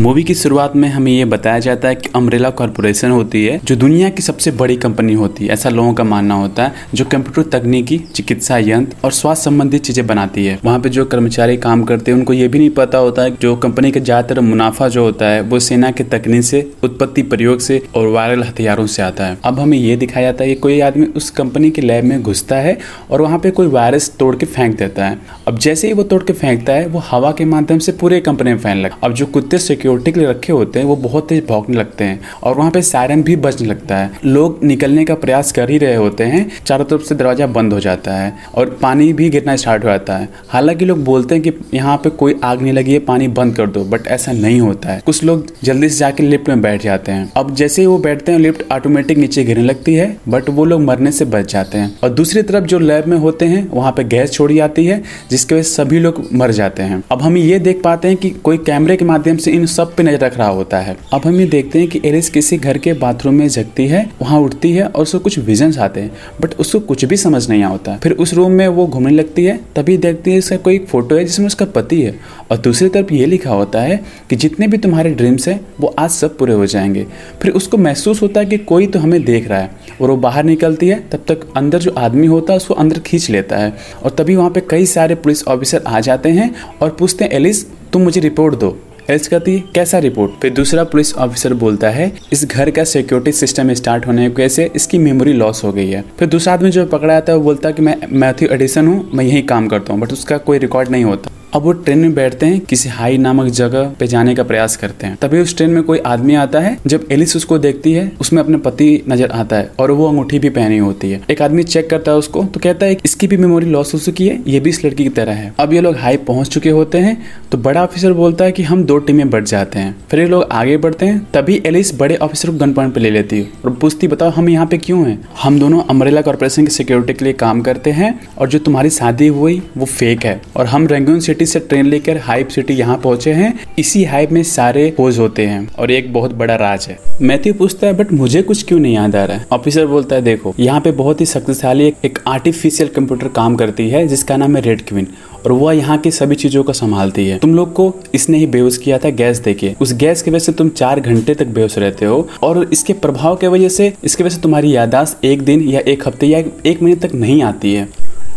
Movie की शुरुआत में हमें ये बताया जाता है कि अम्ब्रेला कॉरपोरेशन होती है, जो दुनिया की सबसे बड़ी कंपनी होती है। ऐसा लोगों का मानना होता है, जो कंप्यूटर तकनीकी, चिकित्सा यंत्र और स्वास्थ्य संबंधित चीज़ें बनाती है। वहाँ पे जो कर्मचारी काम करते हैं, उनको ये भी नहीं पता होता है जो कंपनी का ज़्यादातर मुनाफा जो होता है, वो सेना के तकनीक से, उत्पत्ति प्रयोग से और वायरल हथियारों से आता है। अब हमें ये दिखाया जाता है कि कोई आदमी उस कंपनी के लैब में घुसता है और वहाँ पे कोई वायरस तोड़ के फेंक देता है। अब जैसे ही वो तोड़ के फेंकता है, वो हवा के माध्यम से पूरे कंपनी में फैलने लगा। अब जो कुत्ते सिक्योरिटी के लिए रखे होते हैं, वो बहुत तेज भौंकने लगते हैं और वहाँ पे सायरन भी बजने लगता है। लोग निकलने का प्रयास कर ही रहे होते हैं, चारों तरफ़ से दरवाज़ा बंद हो जाता है और पानी भी गिरना स्टार्ट हो जाता है। हालाँकि लोग बोलते हैं कि यहाँ पे कोई आग नहीं लगी है, पानी बंद कर दो बट ऐसा नहीं होता है। कुछ लोग जल्दी से जाके लिफ्ट में बैठ जाते हैं। अब जैसे ही वो बैठते हैं लिफ्ट ऑटोमेटिक नीचे गिरने लगती है बट वो लोग मरने से बच जाते हैं। और दूसरी तरफ़ जो लैब में होते हैं, वहाँ पे गैस छोड़ी जाती है, जिसकी वजह सभी लोग मर जाते हैं। अब हम ये देख पाते हैं कि कोई कैमरे के माध्यम से इन सब पे नज़र रख रहा होता है। अब हम ये देखते हैं कि एलिस किसी घर के बाथरूम में जगती है, वहाँ उठती है और उसको कुछ विजन आते हैं बट उसको कुछ भी समझ नहीं आता। फिर उस रूम में वो घूमने लगती है, तभी देखती है इसका कोई फ़ोटो है जिसमें उसका पति है। और दूसरी तरफ़ ये लिखा होता है कि जितने भी तुम्हारे ड्रीम्स हैं, वो आज सब पूरे हो जाएँगे। फिर उसको महसूस होता है कि कोई तो हमें देख रहा है, और वो बाहर निकलती है, तब तक अंदर जो आदमी होता है, उसको अंदर खींच लेता है। और तभी वहाँ पे कई सारे पुलिस ऑफिसर आ जाते हैं और पूछते हैं, एलिस, तुम मुझे रिपोर्ट दो। एल्स कहती है कैसा रिपोर्ट? फिर दूसरा पुलिस ऑफिसर बोलता है, इस घर का सिक्योरिटी सिस्टम स्टार्ट होने की वजह से इसकी मेमोरी लॉस हो गई है। फिर दूसरा आदमी जो पकड़ा जाता है, वो बोलता है कि मैं मैथ्यू एडिसन हूँ, मैं यही काम करता हूँ बट उसका कोई रिकॉर्ड नहीं होता। अब वो ट्रेन में बैठते हैं, किसी हाई नामक जगह पे जाने का प्रयास करते हैं। तभी उस ट्रेन में कोई आदमी आता है, जब एलिस उसको देखती है, उसमें अपने पति नज़र आता है और वो अंगूठी भी पहनी होती है। एक आदमी चेक करता है उसको तो कहता है, इसकी भी मेमोरी लॉस हो चुकी है, ये भी इस लड़की की तरह है। अब ये लोग हाई पहुँच चुके होते हैं तो बड़ा ऑफिसर बोलता है कि हम दो टीमें बढ़ जाते हैं। फिर ये लोग आगे बढ़ते हैं, तभी एलिस बड़े ऑफिसर को गन पॉइंट पे ले लेती है और पूछती बताओ, हम यहाँ पे क्यों हैं? हम दोनों अमरेला कॉर्पोरेशन की सिक्योरिटी के लिए काम करते हैं और जो तुम्हारी शादी हुई, वो फेक है और हम रेंगून सिटी से ट्रेन लेकर हाइप सिटी यहाँ पहुँचे हैं इसी हाइप में सारे पोज होते हैं और एक बहुत बड़ा राज है। मैथ्यू पूछता है बट मुझे कुछ क्यों नहीं याद आ रहा है? ऑफिसर बोलता है देखो यहाँ पे बहुत ही शक्तिशाली एक, एक आर्टिफिशियल कंप्यूटर काम करती है जिसका नाम है रेड क्वीन और वह यहाँ की सभी चीज़ों को संभालती है। तुम लोग को इसने ही बेहोश किया था गैस देके उस गैस की वजह से तुम चार घंटे तक बेहोश रहते हो और इसके प्रभाव की वजह से इसकी वजह से तुम्हारी यादाश्त एक दिन या एक हफ़्ते या एक महीने तक नहीं आती है।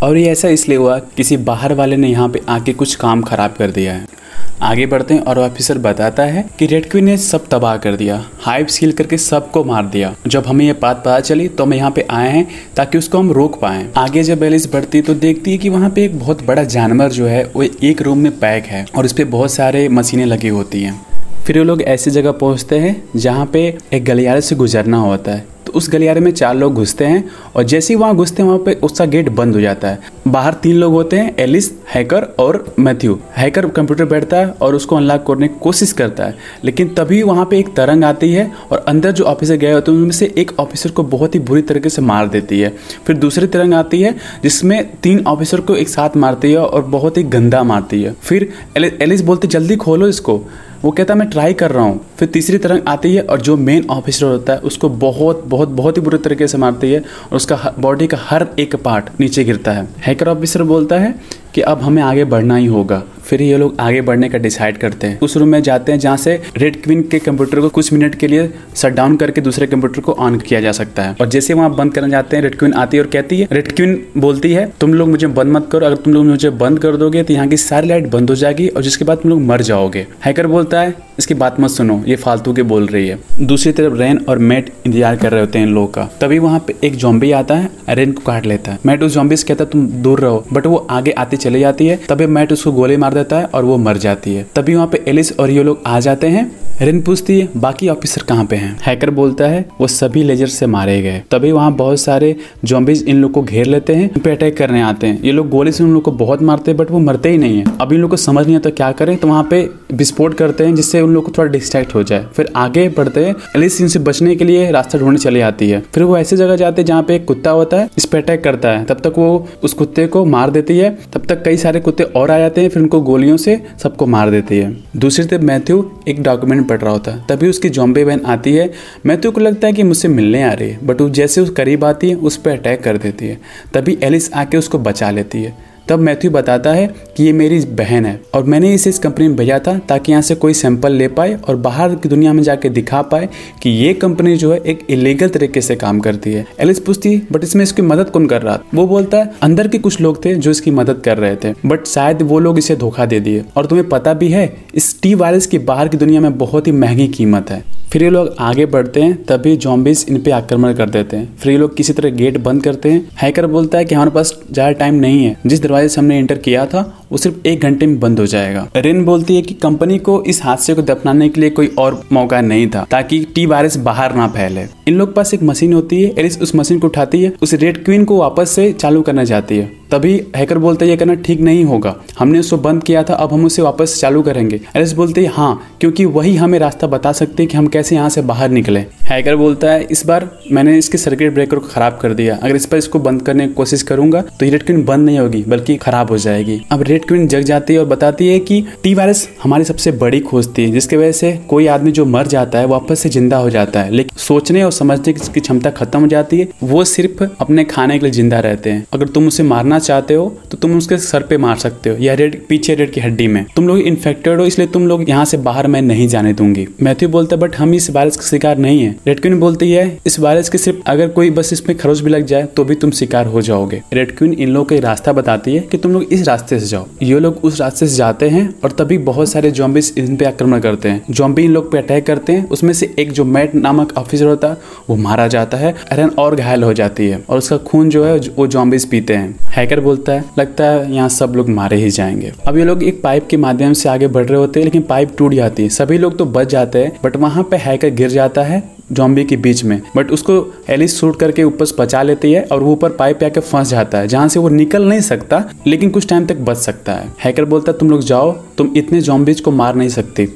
और ये ऐसा इसलिए हुआ, किसी बाहर वाले ने यहाँ पे आके कुछ काम खराब कर दिया है। आगे बढ़ते हैं और ऑफिसर बताता है कि रेड क्वीन ने सब तबाह कर दिया हाइप सील करके सबको मार दिया। जब हमें ये बात पता चली तो हम यहाँ पे आए हैं ताकि उसको हम रोक पाए। आगे जब एलिस बढ़ती तो देखती है कि वहाँ पे एक बहुत बड़ा जानवर जो है, वो एक रूम में पैक है और इस पे बहुत सारे मशीनें लगी होती हैं। फिर वो लोग ऐसी जगह पहुँचते हैं जहाँ पे एक गलियारे से गुजरना होता है। उस गलियारे में चार लोग घुसते हैं और जैसे ही वहाँ घुसते हैं, वहाँ पे उसका गेट बंद हो जाता है। बाहर तीन लोग होते हैं, एलिस, हैकर और मैथ्यू। हैकर कंप्यूटर बैठता है और उसको अनलॉक करने की कोशिश करता है। लेकिन तभी वहाँ पे एक तरंग आती है और अंदर जो ऑफिसर गए होते हैं, उनमें से एक ऑफिसर को बहुत ही बुरी तरीके से मार देती है। फिर दूसरी तरंग आती है, जिसमें तीन ऑफिसर को एक साथ मारती है और बहुत ही गंदा मारती है। फिर एलिस बोलती जल्दी खोलो इसको। वो कहता है, मैं ट्राई कर रहा हूँ। फिर तीसरी तरंग आती है और जो मेन ऑफिसर होता है, उसको बहुत बहुत बहुत ही बुरे तरीके से मारती है और उसका बॉडी का हर एक पार्ट नीचे गिरता है। हैकर ऑफिसर बोलता है कि, अब हमें आगे बढ़ना ही होगा। फिर ये लोग आगे बढ़ने का डिसाइड करते हैं। उस रूम में जाते हैं जहाँ से रेड क्वीन के कंप्यूटर को कुछ मिनट के लिए शट डाउन करके दूसरे कंप्यूटर को ऑन किया जा सकता है। और जैसे वहाँ बंद करने जाते हैं रेड क्वीन आती है और कहती है रेड क्वीन बोलती है, तुम लोग मुझे बंद मत करो। अगर तुम लोग मुझे बंद कर दोगे तो यहाँ की सारी लाइट बंद हो जाएगी और जिसके बाद तुम लोग मर जाओगे। हैकर बोलता है, इसकी बात मत सुनो, ये फालतू के बोल रही है। दूसरी तरफ़ रेन और मैट इंतज़ार कर रहे होते हैं इन लोगों का। तभी वहाँ पे एक जॉम्बी आता है रेन को काट लेता है। मैट उस जॉम्बी से कहता है, तुम दूर रहो। बट वो आगे आती चली जाती है, तभी मैट उसको गोली मार देता है और वो मर जाती है। तभी वहाँ पे एलिस और ये लोग आ जाते हैं। रिन पूछती है, बाकी ऑफिसर कहाँ पे हैं? हैकर बोलता है, वो सभी लेजर से मारे गए। तभी वहाँ बहुत सारे जॉम्बीज इन लोग को घेर लेते हैं पे अटैक करने आते हैं। ये लोग गोली से उन लोग को बहुत मारते हैं, बट वो मरते ही नहीं है। अब इन लोग को समझ नहीं आता क्या करें तो वहाँ पे विस्फोट करते हैं, जिससे उन लोग को थोड़ा डिस्ट्रैक्ट हो जाए। फिर आगे बढ़ते हैं, एलिस इनसे बचने के लिए रास्ता ढूँढने चली आती है। फिर वो ऐसी जगह जाते हैं जहाँ पे एक कुत्ता होता है, इस पे अटैक करता है। तब तक वो उस कुत्ते को मार देती है। तब तक कई सारे कुत्ते और आ जाते हैं, फिर उनको गोलियों से सबको मार देती है। दूसरी तरफ़ मैथ्यू एक डॉक्यूमेंट पढ़ रहा होता, तभी उसकी जॉम्बे बहन आती है। मैथ्यू को लगता है कि मुझसे मिलने आ रही है, बट वो जैसे उस करीब आती है, उस पर अटैक कर देती है। तभी एलिस आके उसको बचा लेती है। तब मैथ्यू बताता है कि ये मेरी बहन है और मैंने इसे इस कंपनी में भेजा था ताकि यहाँ से कोई सैंपल ले पाए और बाहर की दुनिया में जाके दिखा पाए कि ये कंपनी जो है एक इलीगल तरीके से काम करती है। एलिस पूछती बट इसमें इसकी मदद कौन कर रहा? वो बोलता है अंदर के कुछ लोग थे जो इसकी मदद कर रहे थे बट शायद वो लोग इसे धोखा दे दिए। और तुम्हें पता भी है, इस टी वायरस की बाहर की दुनिया में बहुत ही महँगी कीमत है। फिर ये लोग आगे बढ़ते हैं, तभी जॉम्बिस इन पे आक्रमण कर देते हैं। फिर ये लोग किसी तरह गेट बंद करते हैं। हैकर बोलता है कि हमारे पास ज़्यादा टाइम नहीं है। जिस दरवाजे से हमने एंटर किया था वो सिर्फ़ एक घंटे में बंद हो जाएगा। रेन बोलती है कि कंपनी को इस हादसे को दफनाने के लिए कोई और मौका नहीं था, ताकि टी वायरस बाहर ना फैले। इन लोग पास एक मशीन होती है, एलिस उस मशीन को उठाती है, उस रेड क्वीन को वापस से चालू करना चाहती है। तभी हैकर बोलते ये करना ठीक नहीं होगा। हमने उसको बंद किया था, अब हम उसे वापस चालू करेंगे। एलिस बोलते है हाँ क्योंकि वही हमें रास्ता बता सकते हैं कि हम कैसे यहाँ से बाहर निकले। हैकर बोलता है, इस बार मैंने इसके सर्किट ब्रेकर को खराब कर दिया। अगर इस पर इसको बंद करने की कोशिश करूँगा तो ये रेड क्वीन बंद नहीं होगी, बल्कि खराब हो जाएगी। अब रेड क्वीन जग जाती है और बताती है कि टी वायरस हमारी सबसे बड़ी खोज थी, जिसकी वजह से कोई आदमी जो मर जाता है वापस से ज़िंदा हो जाता है। लेकिन सोचने और समझने की क्षमता खत्म हो जाती है। वो सिर्फ़ अपने खाने के लिए ज़िंदा रहते हैं। अगर तुम उसे मारना चाहते हो तो तुम उसके सर पे मार सकते हो, या रेड, पीछे रेड की हड्डी में। तुम लोग इन्फेक्टेड हो, इसलिए तुम लोग यहाँ से बाहर मैं नहीं जाने दूँगी। मैथ्यू बोलते बट हम इस वायरस का शिकार नहीं है। रेड क्वीन बोलती है, इस वायरस के सिर्फ़, अगर कोई बस इसमें खरोच भी लग जाए तो भी तुम शिकार हो जाओगे। रेड क्वीन इन लोगों को रास्ता बताती है कि तुम लोग इस रास्ते से जाओ। ये लोग उस रास्ते से जाते हैं और तभी बहुत सारे जॉम्बिस इन पे आक्रमण करते हैं। जॉम्बी इन लोग पे अटैक करते हैं। उसमें से एक जो मैट नामक ऑफिसर होता है वो मारा जाता है एरन और घायल हो जाती है और उसका खून जो है, वो जॉम्बिस पीते हैं। हैकर बोलता है, लगता है यहाँ सब लोग मारे ही जाएँगे। अब ये लोग एक पाइप के माध्यम से आगे बढ़ रहे होते हैं, लेकिन पाइप टूट जाती है। सभी लोग तो बच जाते हैं बट वहाँ पे हैकर गिर जाता है जॉम्बी के बीच में। बट उसको एलिस शूट करके ऊपर से बचा लेती है और वो ऊपर पाइप पे आके फंस जाता है, जहाँ से वो निकल नहीं सकता, लेकिन कुछ टाइम तक बच सकता है। हैकर बोलता है, तुम लोग जाओ, तुम इतने जॉम्बीज को मार नहीं सकते।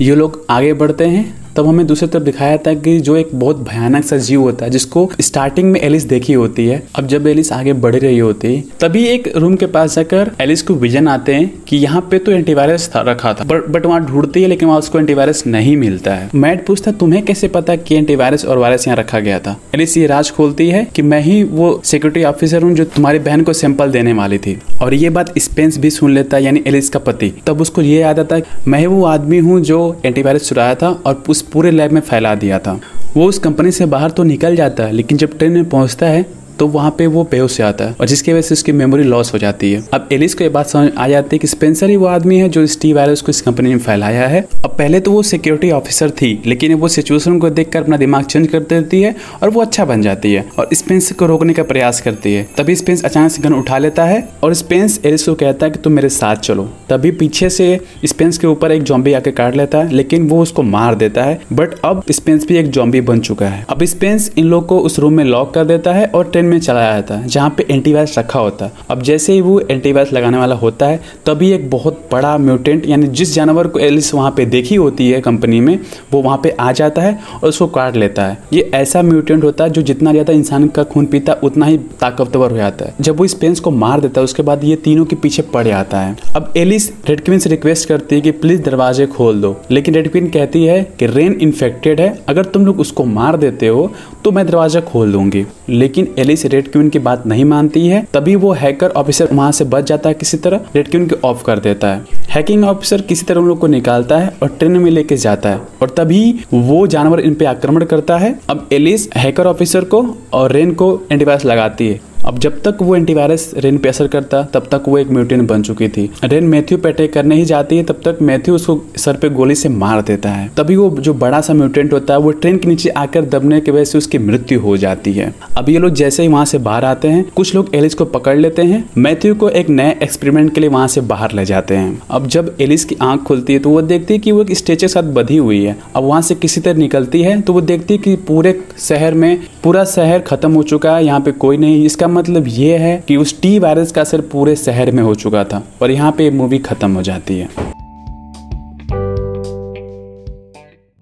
ये लोग आगे बढ़ते हैं तब हमें दूसरी तरफ़ दिखाया था कि जो एक बहुत भयानक सा जीव होता है, जिसको स्टार्टिंग में एलिस देखी होती है, अब जब एलिस आगे बढ़ रही होती, तभी एक रूम के पास जाकर एलिस को विजन आते हैं कि यहाँ पे तो एंटीवायरस था, रखा था बट वहाँ ढूंढती है, लेकिन वहाँ उसको एंटीवायरस नहीं मिलता है। मैट पूछता, तुम्हें कैसे पता कि एंटीवायरस और वायरस यहाँ रखा गया था? एलिस ये राज खोलती है कि मैं ही वो सिक्योरिटी ऑफिसर हूँ, जो तुम्हारी बहन को सैंपल देने वाली थी। और ये बात स्पेंस भी सुन लेता है यानी एलिस का पति। तब उसको ये याद आता मैं वो आदमी हूँ, जो एंटीवायरस चुराया था, और उस पूरे लैब में फैला दिया था। वो उस कंपनी से बाहर तो निकल जाता है लेकिन जब ट्रेन में पहुँचता है तो वहाँ पे वो बेहोश से आता है और जिसकी वजह से उसकी मेमोरी लॉस हो जाती है। अब एलिस को ये बात समझ आ जाती है कि स्पेंसर ही वो आदमी है जो स्टी वायरस को इस कंपनी में फैलाया है। अब पहले तो वो सिक्योरिटी ऑफिसर थी, लेकिन वो सिचुएशन को देखकर अपना दिमाग चेंज कर देती है और वो अच्छा बन जाती है और स्पेंस को रोकने का प्रयास करती है। तभी स्पेंस अचानक से गन उठा लेता है और स्पेंस एलिस को कहता है कि तुम मेरे साथ चलो। तभी पीछे से स्पेंस के ऊपर एक जॉम्बी आके काट लेता है, लेकिन वो उसको मार देता है। बट अब स्पेंस भी एक जॉम्बी बन चुका है। अब स्पेंस इन लोग को उस रूम में लॉक कर देता है और ट्रेन में चला जाता है, जहाँ पे एंटीवायरस रखा होता है। अब जैसे ही वो एंटीवायरस लगाने वाला होता है, तभी एक बहुत बड़ा म्यूटेंट यानी जिस जानवर को एलिस वहाँ पे देखी होती है कंपनी में, वो वहाँ पे आ जाता है और उसको काट लेता है। ये ऐसा म्यूटेंट होता है जो जितना ज़्यादा इंसान का खून पीता उतना ही ताकतवर हो जाता है। जब वो स्पेंस को मार देता है, उसके बाद ये तीनों के पीछे पड़ जाता है। अब एलिस रेड क्वीन से रिक्वेस्ट करती है कि प्लीज़ दरवाजे खोल दो, लेकिन रेड क्वीन कहती है कि रेन इन्फेक्टेड है, अगर तुम लोग उसको मार देते हो तो मैं दरवाज़ा खोल दूँगी। लेकिन एलिस रेड क्वीन की बात नहीं मानती है, तभी वो हैकर ऑफिसर वहाँ से बच जाता है किसी तरह, रेड क्वीन को ऑफ़ कर देता है। हैकिंग ऑफिसर किसी तरह उन लोग को निकालता है और ट्रेन में लेके जाता है। और तभी वो जानवर इन पे आक्रमण करता है। अब एलिस हैकर ऑफिसर को और रेन को एंटीवायरस लगाती है। अब जब तक वो एंटीवायरस रेन पे असर करता, तब तक वो एक म्यूटेंट बन चुकी थी। रेन मैथ्यू पे अटैक करने ही जाती है, तब तक मैथ्यू उसको सर पे गोली से मार देता है। तभी वो जो बड़ा सा म्यूटेंट होता है, वो ट्रेन के नीचे आकर दबने की वजह से उसकी मृत्यु हो जाती है। अब ये लोग जैसे ही वहाँ से बाहर आते हैं, कुछ लोग एलिस को पकड़ लेते हैं। मैथ्यू को एक नए एक्सपेरिमेंट के लिए वहाँ से बाहर ले जाते हैं। अब जब एलिस की आँख खुलती है तो वो देखती है कि वो एक स्टेज के साथ बधी हुई है। अब वहाँ से किसी तरह निकलती है तो वो देखती है कि पूरे शहर में, पूरा शहर खत्म हो चुका है, यहाँ पे कोई नहीं। इसका मतलब ये है कि उस टी वायरस का असर पूरे शहर में हो चुका था और यहाँ पे मूवी खत्म हो जाती है।